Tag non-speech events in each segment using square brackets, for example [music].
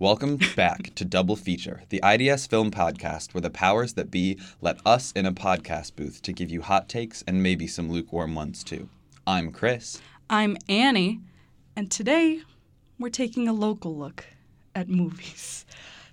Welcome back to Double Feature, the IDS film podcast where the powers that be let us in a podcast booth to give you hot takes and maybe some lukewarm ones too. I'm Chris. I'm Annie, and today we're taking a local look at movies.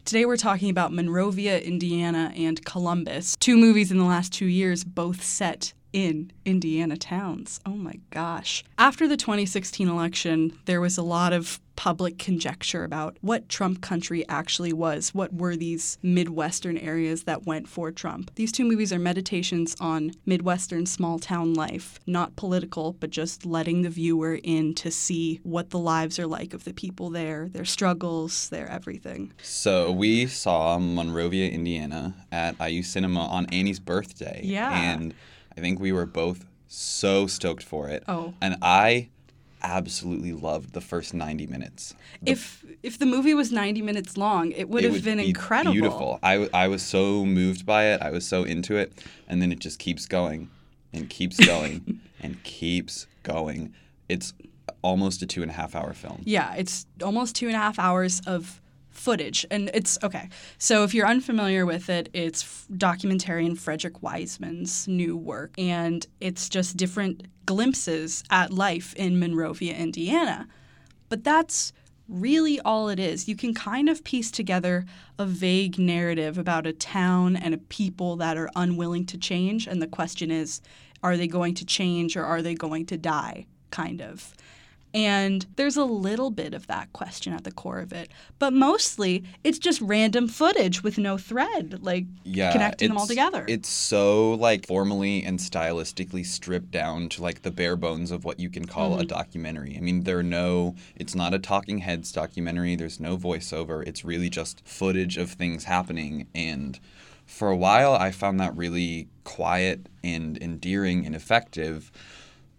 Today we're talking about Monrovia, Indiana, and Columbus, two movies in the last two years, both set in Indiana towns. Oh my gosh. After the 2016 election, there was a lot of public conjecture about what Trump country actually was. What were these Midwestern areas that went for Trump? These two movies are meditations on Midwestern small town life, not political, but just letting the viewer in to see what the lives are like of the people there, their struggles, their everything. So we saw Monrovia, Indiana at IU Cinema on Annie's birthday. Yeah. And I think we were both so stoked for it. Oh. And I absolutely loved the first 90 minutes. The- If if the movie was 90 minutes long, it would it have would been be incredible. Beautiful. I, I was so moved by it. I was so into it. And then it just keeps going and keeps going [laughs] and keeps going. It's almost a two and a half hour film. Yeah, it's almost two and a half hours of footage. And it's okay. So if you're unfamiliar with it, it's documentarian Frederick Wiseman's new work. And it's just different glimpses at life in Monrovia, Indiana. But that's really all it is. You can kind of piece together a vague narrative about a town and a people that are unwilling to change. And the question is, are they going to change or are they going to die? Kind of. And there's a little bit of that question at the core of it. But mostly, it's just random footage with no thread, like Yeah, connecting them all together. It's so like formally and stylistically stripped down to like the bare bones of what you can call Mm-hmm. a documentary. I mean, there are no. It's not a talking heads documentary. There's no voiceover. It's really just footage of things happening. And for a while, I found that really quiet and endearing and effective.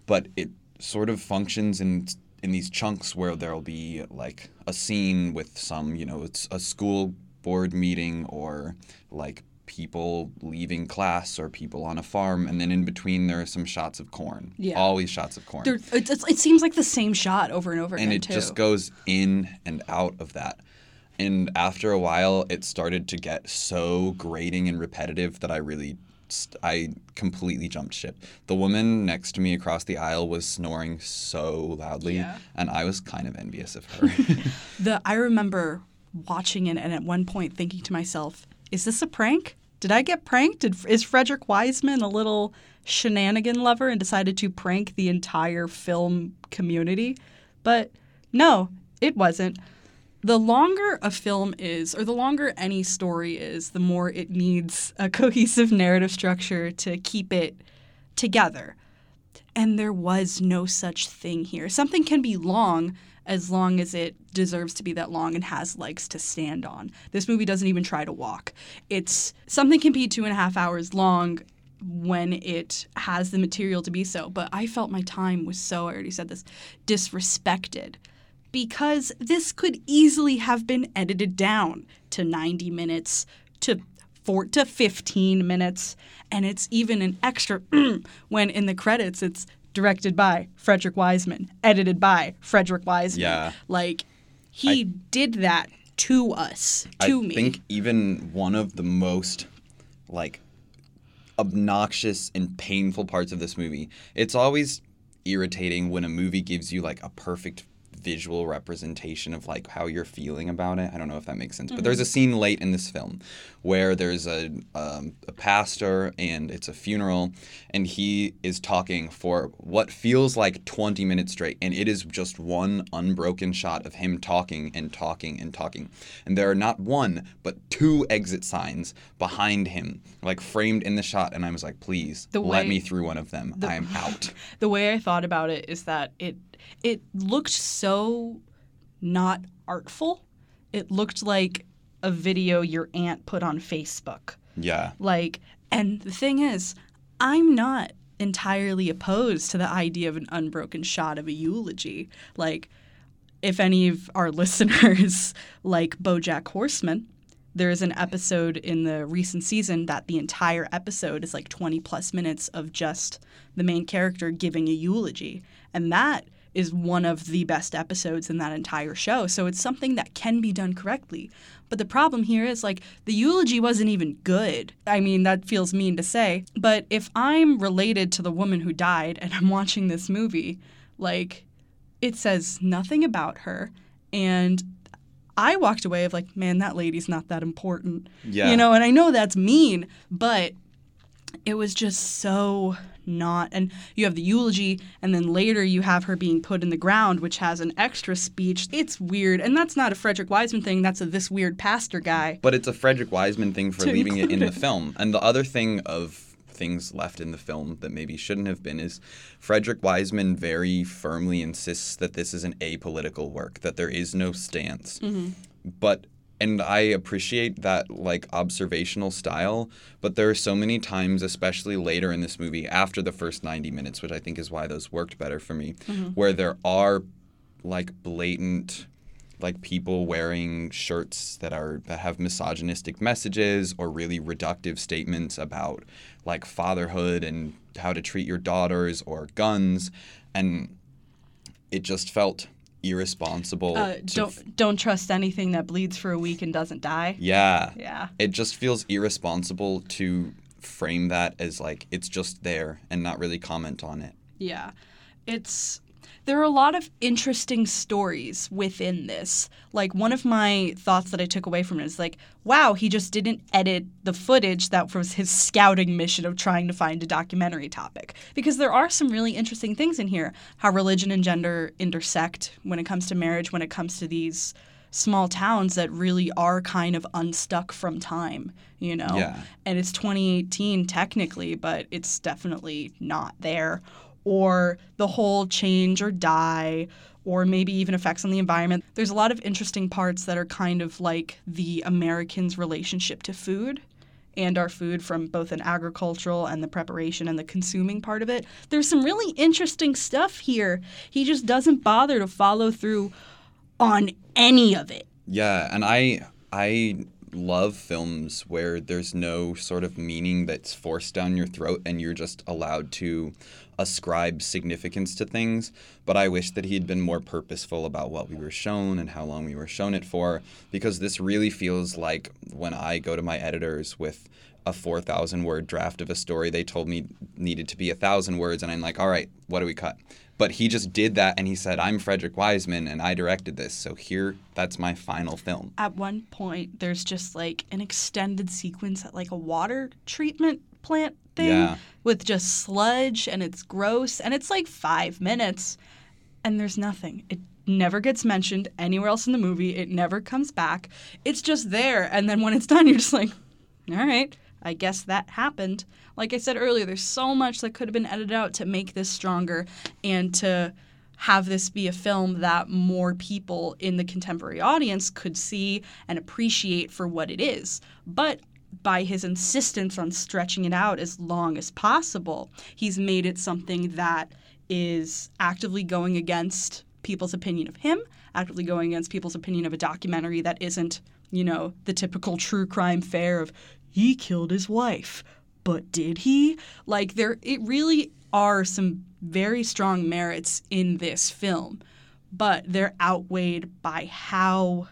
But it sort of functions in in these chunks where there'll be like a scene with some, you know, it's a school board meeting or like people leaving class or people on a farm and then in between there are some shots of corn. Yeah. Always shots of corn. There, it, it seems like the same shot over and over and again, it too. just goes in and out of that. And after a while it started to get so grating and repetitive that I really I completely jumped ship. The woman next to me across the aisle was snoring so loudly, Yeah. and I was kind of envious of her. [laughs] [laughs] The I remember watching it and at one point thinking to myself, "Is this a prank? Did I get pranked? Did, is Frederick Wiseman a little shenanigan lover and decided to prank the entire film community?" But no, it wasn't. The longer a film is, or the longer any story is, the more it needs a [laughs] cohesive narrative structure to keep it together. And there was no such thing here. Something can be long as long as it deserves to be that long and has legs to stand on. This movie doesn't even try to walk. It's something can be two and a half hours long when it has the material to be so. But I felt my time was so, I already said this, disrespected because this could easily have been edited down to 90 minutes to 4 to 15 minutes and it's even an extra [clears throat] when in the credits it's directed by Frederick Wiseman, edited by Frederick Wiseman. Yeah. Like he did that to us, to I me. I think even one of the most like obnoxious and painful parts of this movie. It's always irritating when a movie gives you like a perfect visual representation of like how you're feeling about it. I don't know if that makes sense, but there's a scene late in this film where there's a um, a pastor and it's a funeral, and he is talking for what feels like 20 minutes straight, and it is just one unbroken shot of him talking and talking and talking, and there are not one but two exit signs behind him, like framed in the shot, and I was like, please The let way- me through one of them. I am [laughs] out. the way I thought about it is that it it looked so not artful. It looked like a video your aunt put on Facebook. Yeah. Like, and the thing is, I'm not entirely opposed to the idea of an unbroken shot of a eulogy. Like, if any of our [laughs] listeners like Bojack Horseman, there is an episode in the recent season that the entire episode is like 20 plus minutes of just the main character giving a eulogy. And that is one of the best episodes in that entire show. So it's something that can be done correctly. But the problem here is like the eulogy wasn't even good. I mean, that feels mean to say, but if I'm related to the woman who died and I'm watching this movie, like it says nothing about her and I walked away of like, man, that lady's not that important. Yeah. You know, and I know that's mean, but it was just so not. And you have the eulogy, and then later you have her being put in the ground, which has an extra speech. It's weird. And that's not a Frederick Wiseman thing, that's a this weird pastor guy. But it's a Frederick Wiseman thing for leaving it in include the film. And the other thing of things left in the film that maybe shouldn't have been is Frederick Wiseman very firmly insists that this is an apolitical work, that there is no stance. Mm-hmm. But and I appreciate that like observational style, but there are so many times, especially later in this movie, after the first 90 minutes, which I think is why those worked better for me, mm-hmm. where there are like blatant like people wearing shirts that are that have misogynistic messages or really reductive statements about like fatherhood and how to treat your daughters or guns and it just felt irresponsible Uh, don't don't trust anything that bleeds for a week and doesn't die. yeah Yeah. it just feels irresponsible to frame that as like it's just there and not really comment on it Yeah. It's there are a lot of interesting stories within this. Like one of my thoughts that I took away from it is like, wow, he just didn't edit the footage that was his scouting mission of trying to find a documentary topic. Because there are some really interesting things in here. How religion and gender intersect when it comes to marriage, when it comes to these small towns that really are kind of unstuck from time, you know? Yeah. and it's 2018 technically, but it's definitely not there. Or the whole change or die, or maybe even effects on the environment. There's a lot of interesting parts that are kind of like the Americans' relationship to food and our food from both an agricultural and the preparation and the consuming part of it. There's some really interesting stuff here. He just doesn't bother to follow through on any of it. Yeah, and I I love films where there's no sort of meaning that's forced down your throat and you're just allowed to ascribe significance to things. But I wish that he had been more purposeful about what we were shown and how long we were shown it for, because this really feels like when I go to my editors with a 4,000 word draft of a story they told me needed to be a thousand words, and I'm like, all right, what do we cut? But he just did that and he said, I'm Frederick Wiseman and I directed this. So here, that's my final film. At one point, there's just like an extended sequence at like a water treatment plant thing Yeah. with just sludge and it's gross and it's like five minutes and there's nothing. It never gets mentioned anywhere else in the movie. It never comes back. It's just there. And then when it's done, you're just like, all right, I guess that happened. Like I said earlier, there's so much that could have been edited out to make this stronger and to have this be a film that more people in the contemporary audience could see and appreciate for what it is. But by his insistence on stretching it out as long as possible, he's made it something that is actively going against people's opinion of him, actively going against people's opinion of a documentary that isn't, you know, the typical true crime fare of he killed his wife. But did he? Like there it really are some very strong merits in this film, but they're outweighed by how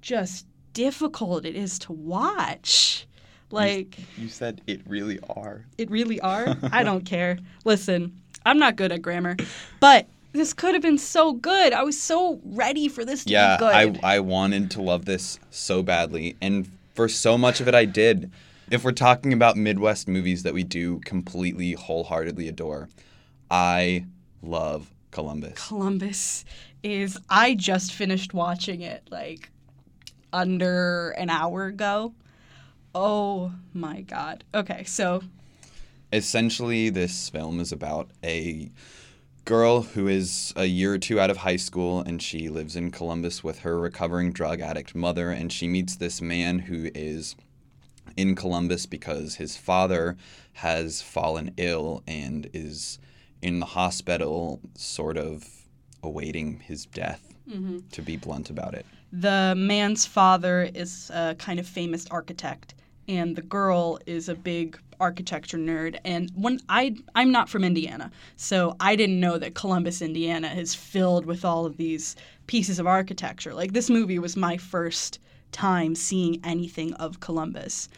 just difficult it is to watch. Like You said it really are. it really are. I [laughs] don't care. Listen, I'm not good at grammar, but this could have been so good. I was so ready for this to Yeah, be good. I, I wanted to love this so badly. And for so much of it, I did. If we're talking about Midwest movies that we do completely wholeheartedly adore, I love Columbus. Columbus is. I just finished watching it like under an hour ago. Oh my god. Okay, so Essentially, this film is about a girl who is a year or two out of high school and she lives in Columbus with her recovering drug addict mother and she meets this man who is in Columbus because his father has fallen ill and is in the hospital sort of awaiting his death mm-hmm. to be blunt about it. The man's father is a kind of famous architect and the girl is a big architecture nerd, and when I I'm not from Indiana, so I didn't know that Columbus, Indiana, is filled with all of these pieces of architecture. Like this movie was my first time seeing anything of Columbus,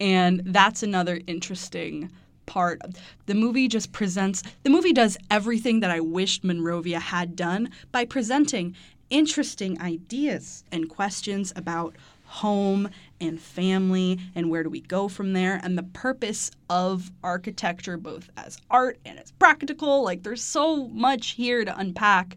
and that's another interesting part. The movie just presents, the movie does everything that I wished Monrovia had done by presenting interesting ideas and questions about home and family and where do we go from there. And the purpose of architecture both as art and as practical like there's so much here to unpack.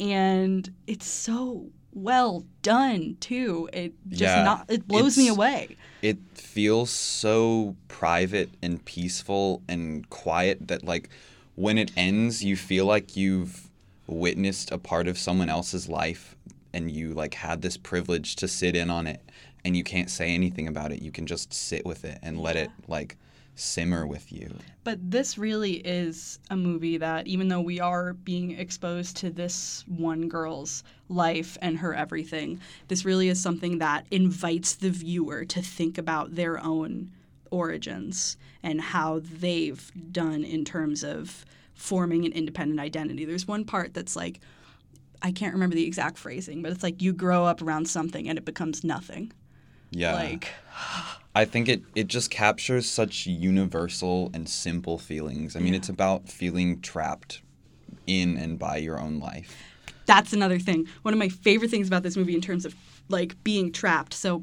And it's so well done too. It just Yeah, not it blows me away. It feels so private and peaceful and quiet that like when it ends you feel like you've witnessed a part of someone else's life and you like had this privilege to sit in on it and you can't say anything about it you can just sit with it and let it like simmer with you. But this really is a movie that, even though we are being exposed to this one girl's life and her everything, this really is something that invites the viewer to think about their own origins and how they've done in terms of forming an independent identity. There's one part that's like, I can't remember the exact phrasing, but it's like you grow up around something and it becomes nothing. yeah Like, I think it, it just captures such universal and simple feelings. I mean, it's about feeling trapped in and by your own life. that's another thing. One of my favorite things about this movie in terms of like being trapped. So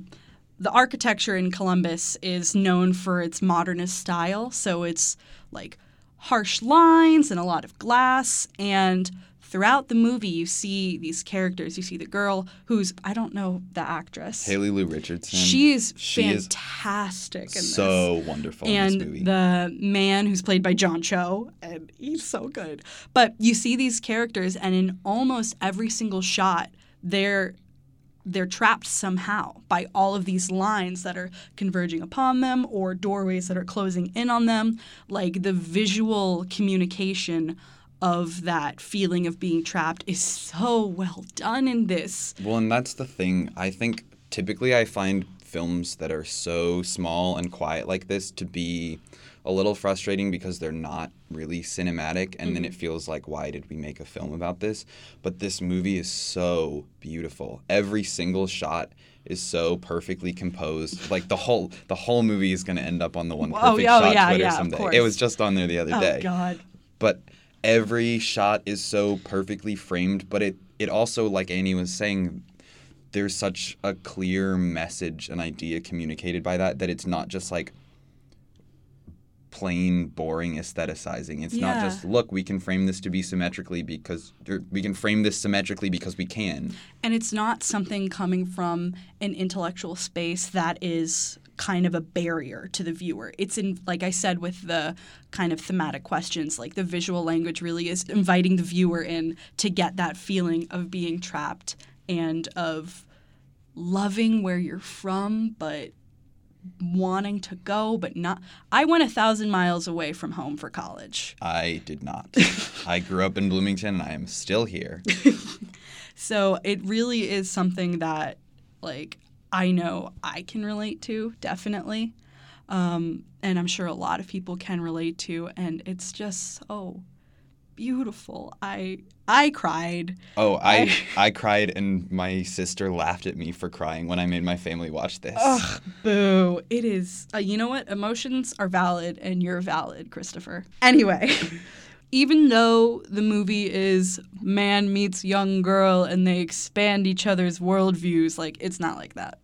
the architecture in Columbus is known for its modernist style. So it's like harsh lines and a lot of glass and throughout the movie you see these characters. You see the girl who's I don't know the actress. Haley Lou Richardson. she is she fantastic in this so wonderful in and this movie. the man who's played by John Cho, and he's so good. But you see these characters, and in almost every single shot, they're they're trapped somehow by all of these lines that are converging upon them or doorways that are closing in on them. Like the visual communication of that feeling of being trapped is so well done in this. Well, and that's the thing. I think typically I find films that are so small and quiet like this to be a little frustrating because they're not really cinematic and then it mm-hmm. feels like why did we make a film about this? But this movie is so beautiful. Every single shot is so perfectly composed. Like the whole the whole movie is going to end up on the one Oh, perfect oh, shot yeah, Twitter yeah, someday. It was just on there the other day. Oh day God. but every shot is so perfectly framed but it it also like Annie was saying there's such a clear message and idea communicated by that that it's not just like plain boring aestheticizing. It's not just look we can frame this to be symmetrically because or we can frame this symmetrically because we can. And it's not something coming from an intellectual space that is kind of a barrier to the viewer. It's in, like I said, with the kind of thematic questions, like the visual language really is inviting the viewer in to get that feeling of being trapped and of loving where you're from, but wanting to go, but not. I went a thousand miles away from home for college. i did not [laughs] i grew up in bloomington and i am still here [laughs] So it really is something that, like, I know I can relate to, definitely. Um, and I'm sure a lot of people can relate to. And it's just so beautiful. I I cried. oh i [laughs] i cried and my sister laughed at me for crying when i made my family watch this Ugh, boo. It is, uh, you know what? Emotions are valid, and you're valid, Christopher. Anyway, [laughs] even though the movie is man meets young girl and they expand each other's worldviews, like, it's not like that.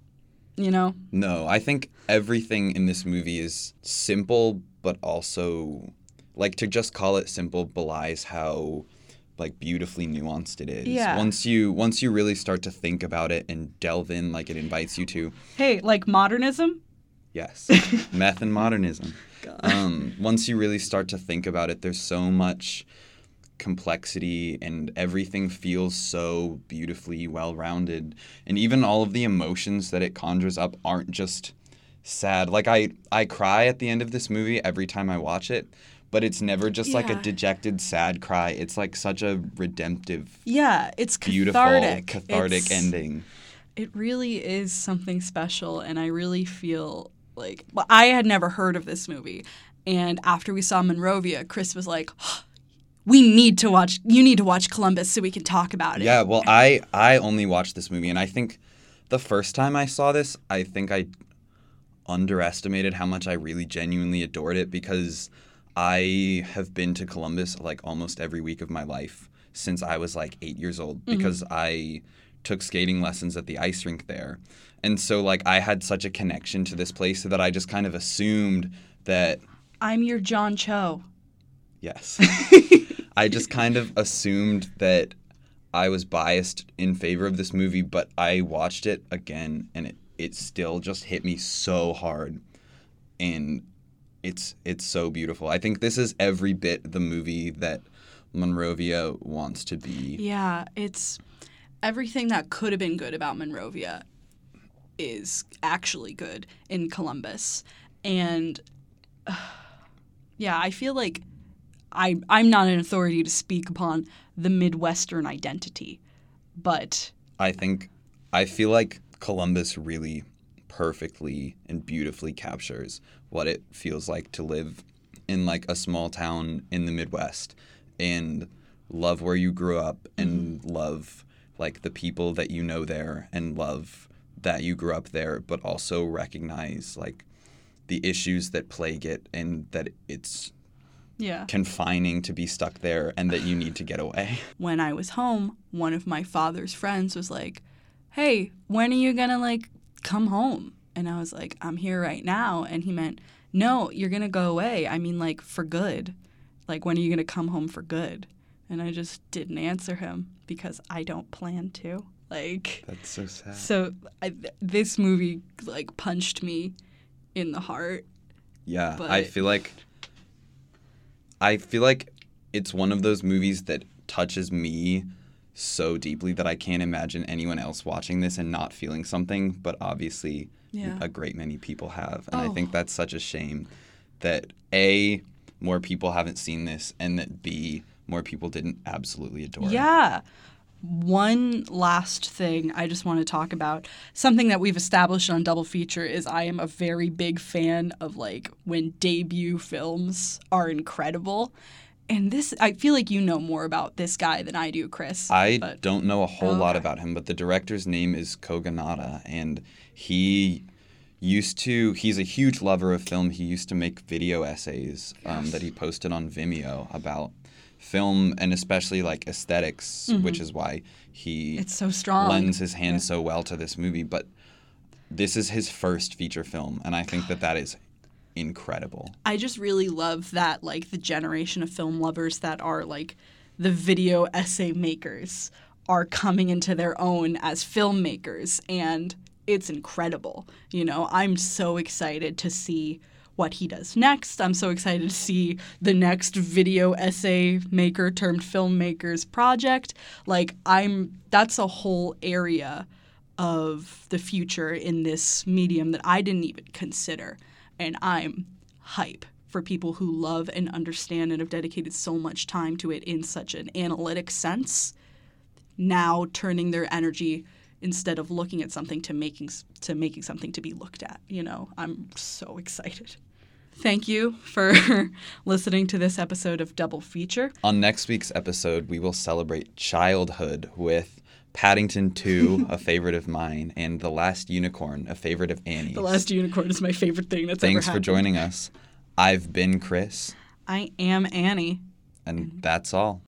You know? No, I think everything in this movie is simple, but also like to just call it simple belies how like beautifully nuanced it is. Yeah. Once you once you really start to think about it and delve in like it invites you to, Hey, like modernism? yes, [laughs] meth and modernism. Um, once you really start to think about it, there's so much complexity and everything feels so beautifully well rounded. And even all of the emotions that it conjures up aren't just sad. Like I I cry at the end of this movie every time I watch it, but it's never just like a dejected sad cry. It's like such a redemptive, Yeah, it's beautiful, cathartic. cathartic It's- ending. It really is something special, and I really feel like well, I had never heard of this movie, And after we saw Monrovia, Chris was like, [gasps] "We need to watch. You need to watch Columbus so we can talk about it." Yeah, well, I I only watched this movie, and I think the first time I saw this, I think I underestimated how much I really genuinely adored it because I have been to Columbus like almost every week of my life since I was like eight years old mm-hmm. because I took skating lessons at the ice rink there. And so like I had such a connection to this place that I just kind of assumed that I'm your John Cho. Yes. [laughs] I just kind of assumed that I was biased in favor of this movie, but I watched it again and it, it still just hit me so hard. And it's it's so beautiful. I think this is every bit the movie that Monrovia wants to be. Yeah, it's everything that could have been good about Monrovia is actually good in Columbus. And uh, [sighs] yeah, I feel like I I'm not an authority to speak upon the Midwestern identity, but I think I feel like Columbus really perfectly and beautifully captures what it feels like to live in like a small town in the Midwest and love where you grew up and mm-hmm. love like the people that you know there and love that you grew up there but also recognize like the issues that plague it and that it's yeah. confining to be stuck there and that you need to get away. [laughs] When I was home, one of my father's friends was like, "Hey, when are you going to like come home?" And I was like, "I'm here right now." And he meant, "No, you're going to go away. I mean like for good. Like when are you going to come home for good?" And I just didn't answer him because I don't plan to. Like That's so sad. so I, th- this movie like punched me in the heart. Yeah, But... I feel like I feel like it's one of those movies that touches me so deeply that I can't imagine anyone else watching this and not feeling something, but obviously Yeah. a great many people have. And I Oh. think that's such a shame that A more people haven't seen this and that B more people didn't absolutely adore it. Yeah. One last thing I just want to talk about. Something that we've established on Double Feature is I am a very big fan of like when debut films are incredible. And this, I feel like you know more about this guy than I do, Chris. I but- don't know a whole lot Okay. about him, but the director's name is Kogonada, and he used to. He's a huge lover of film. He used to make video essays um, that he posted on Vimeo about film and especially like esthetics which is why he Mm-hmm. It's so strong. lends his hand so well to this movie. But this is his first feature film, and I think that that is incredible. I just really love that like the generation of film lovers that are like the video essay makers are coming into their own as filmmakers and it's incredible. You know, I'm so excited to see what he does next. I'm so excited to see the next video essay maker turned filmmakers project. Like I'm that's a whole area of the future in this medium that I didn't even consider. And I'm hype for people who love and understand and have dedicated so much time to it in such an analytic sense. Now turning their energy instead of looking at something to making to making something to be looked at. You know, I'm so excited. Thank you for [laughs] listening to this episode of Double Feature. On next week's episode, we will celebrate childhood with Paddington 2, a [laughs] favorite of mine, and The Last Unicorn, a favorite of Annie's. The Last Unicorn is my favorite thing that's Thanks ever for joining us. I've been Chris, I am Annie. and that's all.